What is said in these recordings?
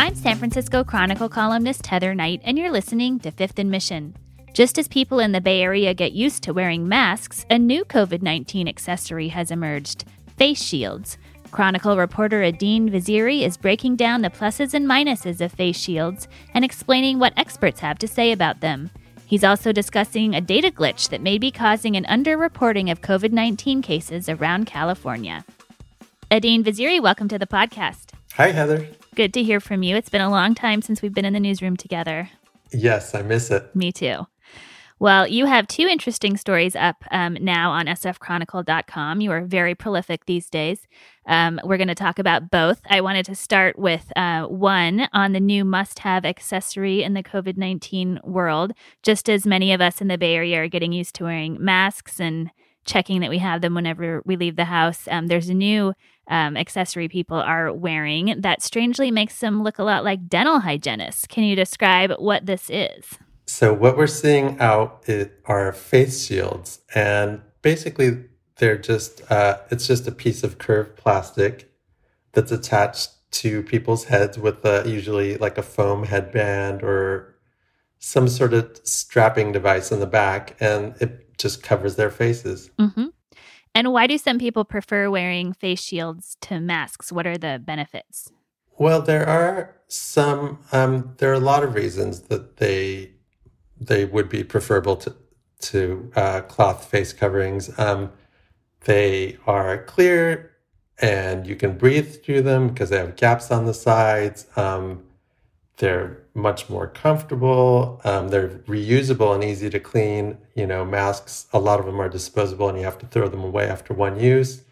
I'm San Francisco Chronicle columnist Heather Knight, and you're listening to Fifth and Mission. Just as people in the Bay Area get used to wearing masks, a new COVID 19 accessory has emerged face shields. Chronicle reporter Aidin Vaziri is breaking down the pluses and minuses of face shields and explaining what experts have to say about them. He's also discussing a data glitch that may be causing an underreporting of COVID 19 cases around California. Aidin Vaziri, welcome to the podcast. Hi, Heather. Good to hear from you. It's been a long time since we've been in the newsroom together. Yes, I miss it. Me too. Well, you have two interesting stories up um, now on sfchronicle.com. You are very prolific these days. Um, we're going to talk about both. I wanted to start with uh, one on the new must have accessory in the COVID 19 world. Just as many of us in the Bay Area are getting used to wearing masks and checking that we have them whenever we leave the house, um, there's a new um, accessory people are wearing that strangely makes them look a lot like dental hygienists. Can you describe what this is? So what we're seeing out are face shields, and basically they're just uh, it's just a piece of curved plastic that's attached to people's heads with a, usually like a foam headband or some sort of strapping device in the back, and it just covers their faces. Mm-hmm. And why do some people prefer wearing face shields to masks? What are the benefits? Well, there are some. Um, there are a lot of reasons that they they would be preferable to to uh, cloth face coverings. Um, they are clear and you can breathe through them because they have gaps on the sides. Um, they're much more comfortable. Um, they're reusable and easy to clean. You know, masks, a lot of them are disposable and you have to throw them away after one use.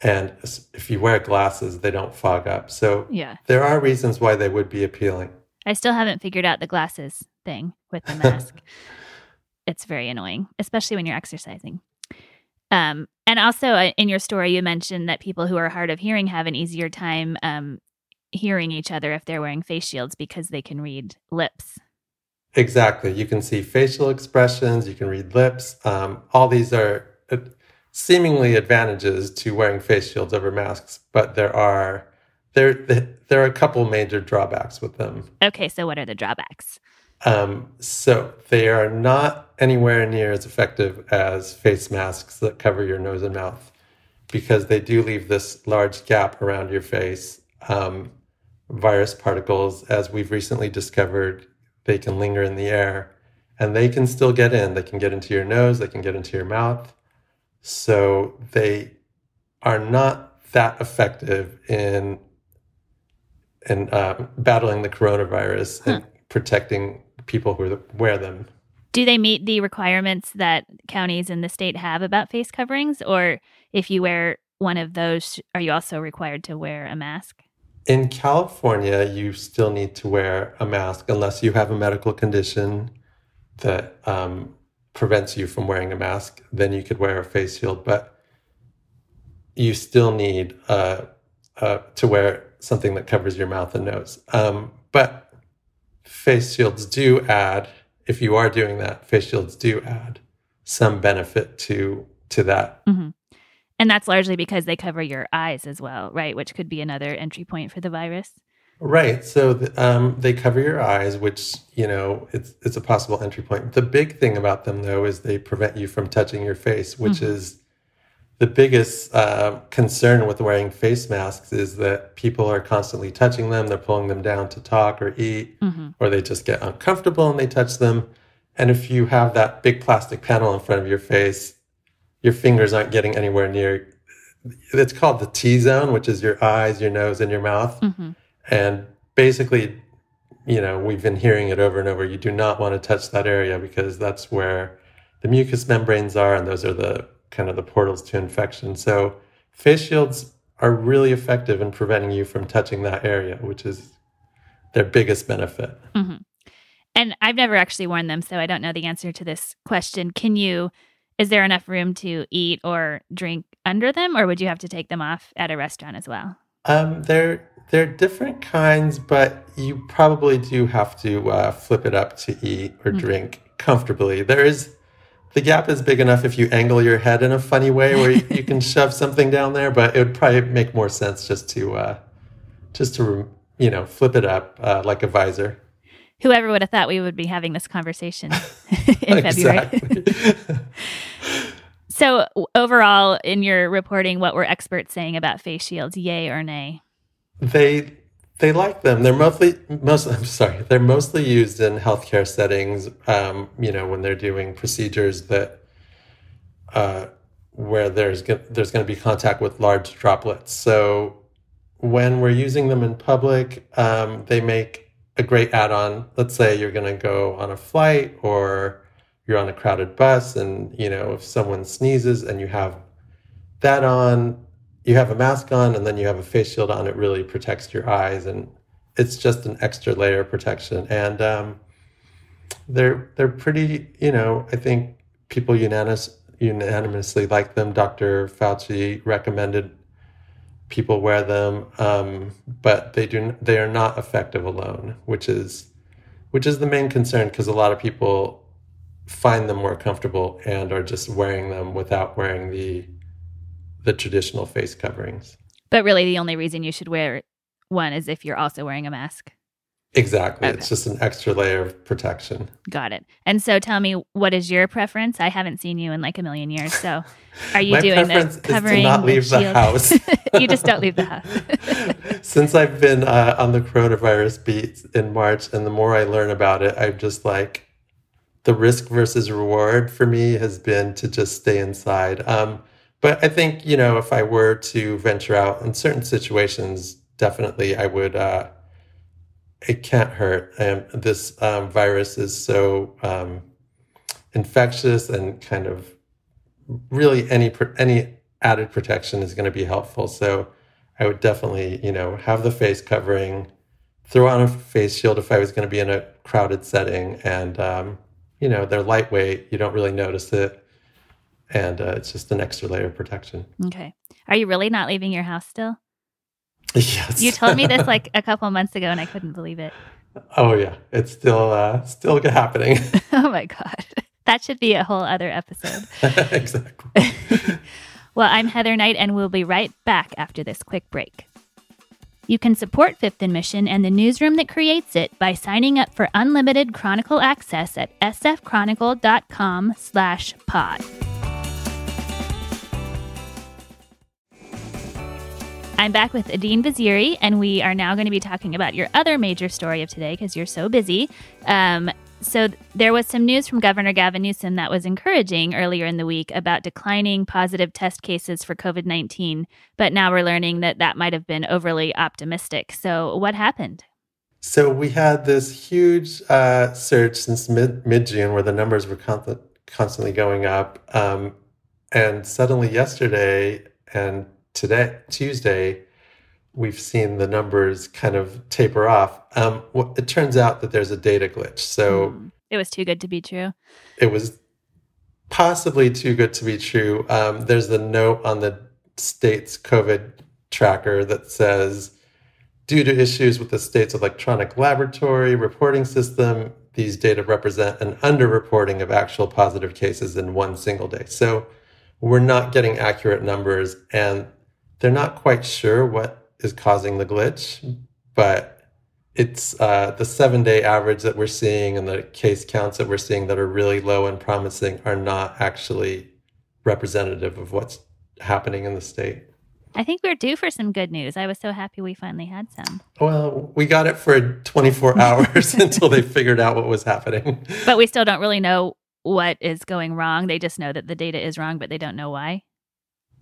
And if you wear glasses, they don't fog up. So yeah. there are reasons why they would be appealing. I still haven't figured out the glasses thing with the mask. it's very annoying, especially when you're exercising. Um, and also uh, in your story, you mentioned that people who are hard of hearing have an easier time um, hearing each other if they're wearing face shields because they can read lips. Exactly. You can see facial expressions, you can read lips. Um, all these are uh, seemingly advantages to wearing face shields over masks, but there are there there are a couple major drawbacks with them. Okay, so what are the drawbacks? Um, so they are not anywhere near as effective as face masks that cover your nose and mouth because they do leave this large gap around your face. Um, virus particles, as we've recently discovered, they can linger in the air and they can still get in. They can get into your nose, they can get into your mouth. So they are not that effective in in uh, battling the coronavirus huh. and protecting people who wear them. Do they meet the requirements that counties in the state have about face coverings? Or if you wear one of those, are you also required to wear a mask? In California, you still need to wear a mask unless you have a medical condition that um, prevents you from wearing a mask. Then you could wear a face shield, but you still need uh, uh, to wear something that covers your mouth and nose. Um, but face shields do add, if you are doing that, face shields do add some benefit to to that. Mm-hmm. And that's largely because they cover your eyes as well, right? Which could be another entry point for the virus. Right. So the, um, they cover your eyes, which you know it's it's a possible entry point. The big thing about them, though, is they prevent you from touching your face, which mm-hmm. is the biggest uh, concern with wearing face masks is that people are constantly touching them. They're pulling them down to talk or eat, mm-hmm. or they just get uncomfortable and they touch them. And if you have that big plastic panel in front of your face, your fingers aren't getting anywhere near. It's called the T zone, which is your eyes, your nose, and your mouth. Mm-hmm. And basically, you know, we've been hearing it over and over. You do not want to touch that area because that's where the mucous membranes are, and those are the kind of the portals to infection. So face shields are really effective in preventing you from touching that area, which is their biggest benefit. Mm-hmm. And I've never actually worn them, so I don't know the answer to this question. Can you? Is there enough room to eat or drink under them, or would you have to take them off at a restaurant as well? Um, they're they're different kinds, but you probably do have to uh, flip it up to eat or mm-hmm. drink comfortably. There is the gap is big enough if you angle your head in a funny way where you, you can shove something down there, but it would probably make more sense just to uh, just to you know, flip it up uh, like a visor. Whoever would have thought we would be having this conversation in February. So, overall, in your reporting, what were experts saying about face shields? Yay or nay? They they like them. They're mostly most. I'm sorry. They're mostly used in healthcare settings. Um, you know, when they're doing procedures that uh, where there's there's going to be contact with large droplets. So when we're using them in public, um, they make a great add-on. Let's say you're going to go on a flight or you're on a crowded bus, and you know if someone sneezes and you have that on, you have a mask on, and then you have a face shield on. It really protects your eyes, and it's just an extra layer of protection. And um, they're they're pretty. You know, I think people unanimous unanimously like them. Dr. Fauci recommended people wear them, um, but they do they are not effective alone, which is which is the main concern because a lot of people find them more comfortable and are just wearing them without wearing the the traditional face coverings. But really, the only reason you should wear one is if you're also wearing a mask. Exactly. Okay. It's just an extra layer of protection. Got it. And so tell me, what is your preference? I haven't seen you in like a million years. So are you doing the covering? Is to not leave the, the house. you just don't leave the house. Since I've been uh, on the coronavirus beat in March, and the more I learn about it, I'm just like, the risk versus reward for me has been to just stay inside. Um, but I think, you know, if I were to venture out in certain situations, definitely I would. Uh, it can't hurt. This um, virus is so um, infectious and kind of really any any added protection is going to be helpful. So I would definitely, you know, have the face covering, throw on a face shield if I was going to be in a crowded setting, and um, you know, they're lightweight. You don't really notice it, and uh, it's just an extra layer of protection. Okay. Are you really not leaving your house still? Yes. You told me this like a couple months ago and I couldn't believe it. Oh yeah, it's still uh still happening. oh my god. That should be a whole other episode. exactly. well, I'm Heather Knight and we'll be right back after this quick break. You can support Fifth and Mission and the newsroom that creates it by signing up for unlimited Chronicle access at sfchronicle.com slash pod. I'm back with Aidin Vaziri, and we are now going to be talking about your other major story of today because you're so busy. Um, so, there was some news from Governor Gavin Newsom that was encouraging earlier in the week about declining positive test cases for COVID 19, but now we're learning that that might have been overly optimistic. So, what happened? So, we had this huge uh, surge since mid June where the numbers were con- constantly going up. Um, and suddenly, yesterday and today, Tuesday, we've seen the numbers kind of taper off. Um, it turns out that there's a data glitch. So mm. it was too good to be true. It was possibly too good to be true. Um, there's a note on the state's COVID tracker that says, due to issues with the state's electronic laboratory reporting system, these data represent an underreporting of actual positive cases in one single day. So we're not getting accurate numbers. And they're not quite sure what is causing the glitch, but it's uh, the seven day average that we're seeing and the case counts that we're seeing that are really low and promising are not actually representative of what's happening in the state. I think we're due for some good news. I was so happy we finally had some. Well, we got it for 24 hours until they figured out what was happening. But we still don't really know what is going wrong. They just know that the data is wrong, but they don't know why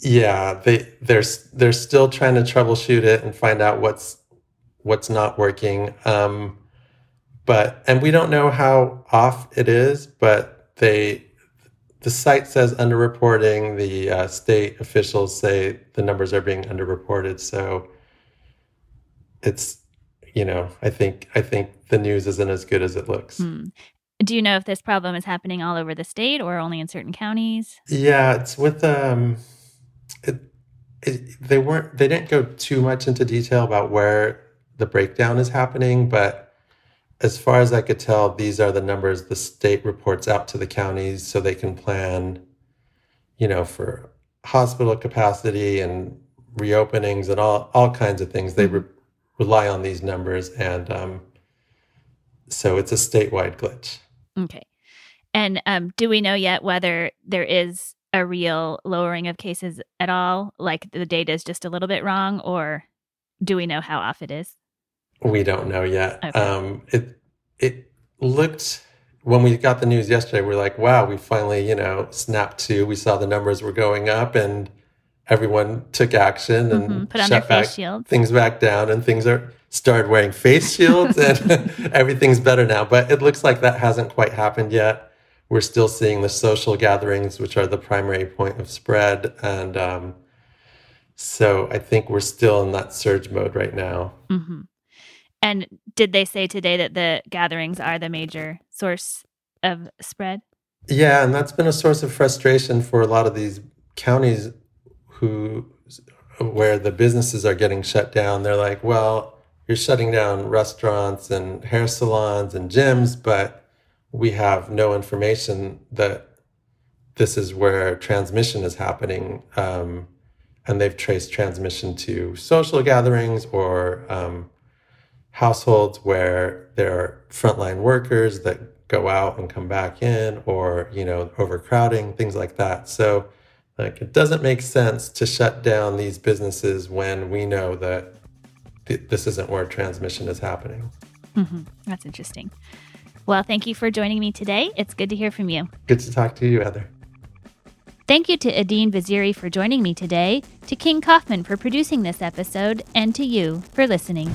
yeah they they're they're still trying to troubleshoot it and find out what's what's not working um but and we don't know how off it is but they the site says underreporting the uh, state officials say the numbers are being underreported so it's you know i think i think the news isn't as good as it looks hmm. do you know if this problem is happening all over the state or only in certain counties yeah it's with um it, it, they weren't they didn't go too much into detail about where the breakdown is happening, but as far as I could tell, these are the numbers the state reports out to the counties so they can plan, you know, for hospital capacity and reopenings and all all kinds of things. They re- rely on these numbers, and um, so it's a statewide glitch. Okay. And um, do we know yet whether there is a real lowering of cases at all? Like the data is just a little bit wrong, or do we know how off it is? We don't know yet. Okay. Um, it it looked when we got the news yesterday. We're like, wow, we finally you know snapped to. We saw the numbers were going up, and everyone took action and mm-hmm. put on their face back, shields. Things back down, and things are started wearing face shields, and everything's better now. But it looks like that hasn't quite happened yet. We're still seeing the social gatherings, which are the primary point of spread, and um, so I think we're still in that surge mode right now. Mm-hmm. And did they say today that the gatherings are the major source of spread? Yeah, and that's been a source of frustration for a lot of these counties who where the businesses are getting shut down. They're like, well, you're shutting down restaurants and hair salons and gyms, but we have no information that this is where transmission is happening. Um, and they've traced transmission to social gatherings or um, households where there are frontline workers that go out and come back in or you know overcrowding things like that so like it doesn't make sense to shut down these businesses when we know that th- this isn't where transmission is happening mm-hmm. that's interesting well thank you for joining me today. It's good to hear from you. Good to talk to you heather. Thank you to Aidin Vaziri for joining me today, to King Kaufman for producing this episode, and to you for listening.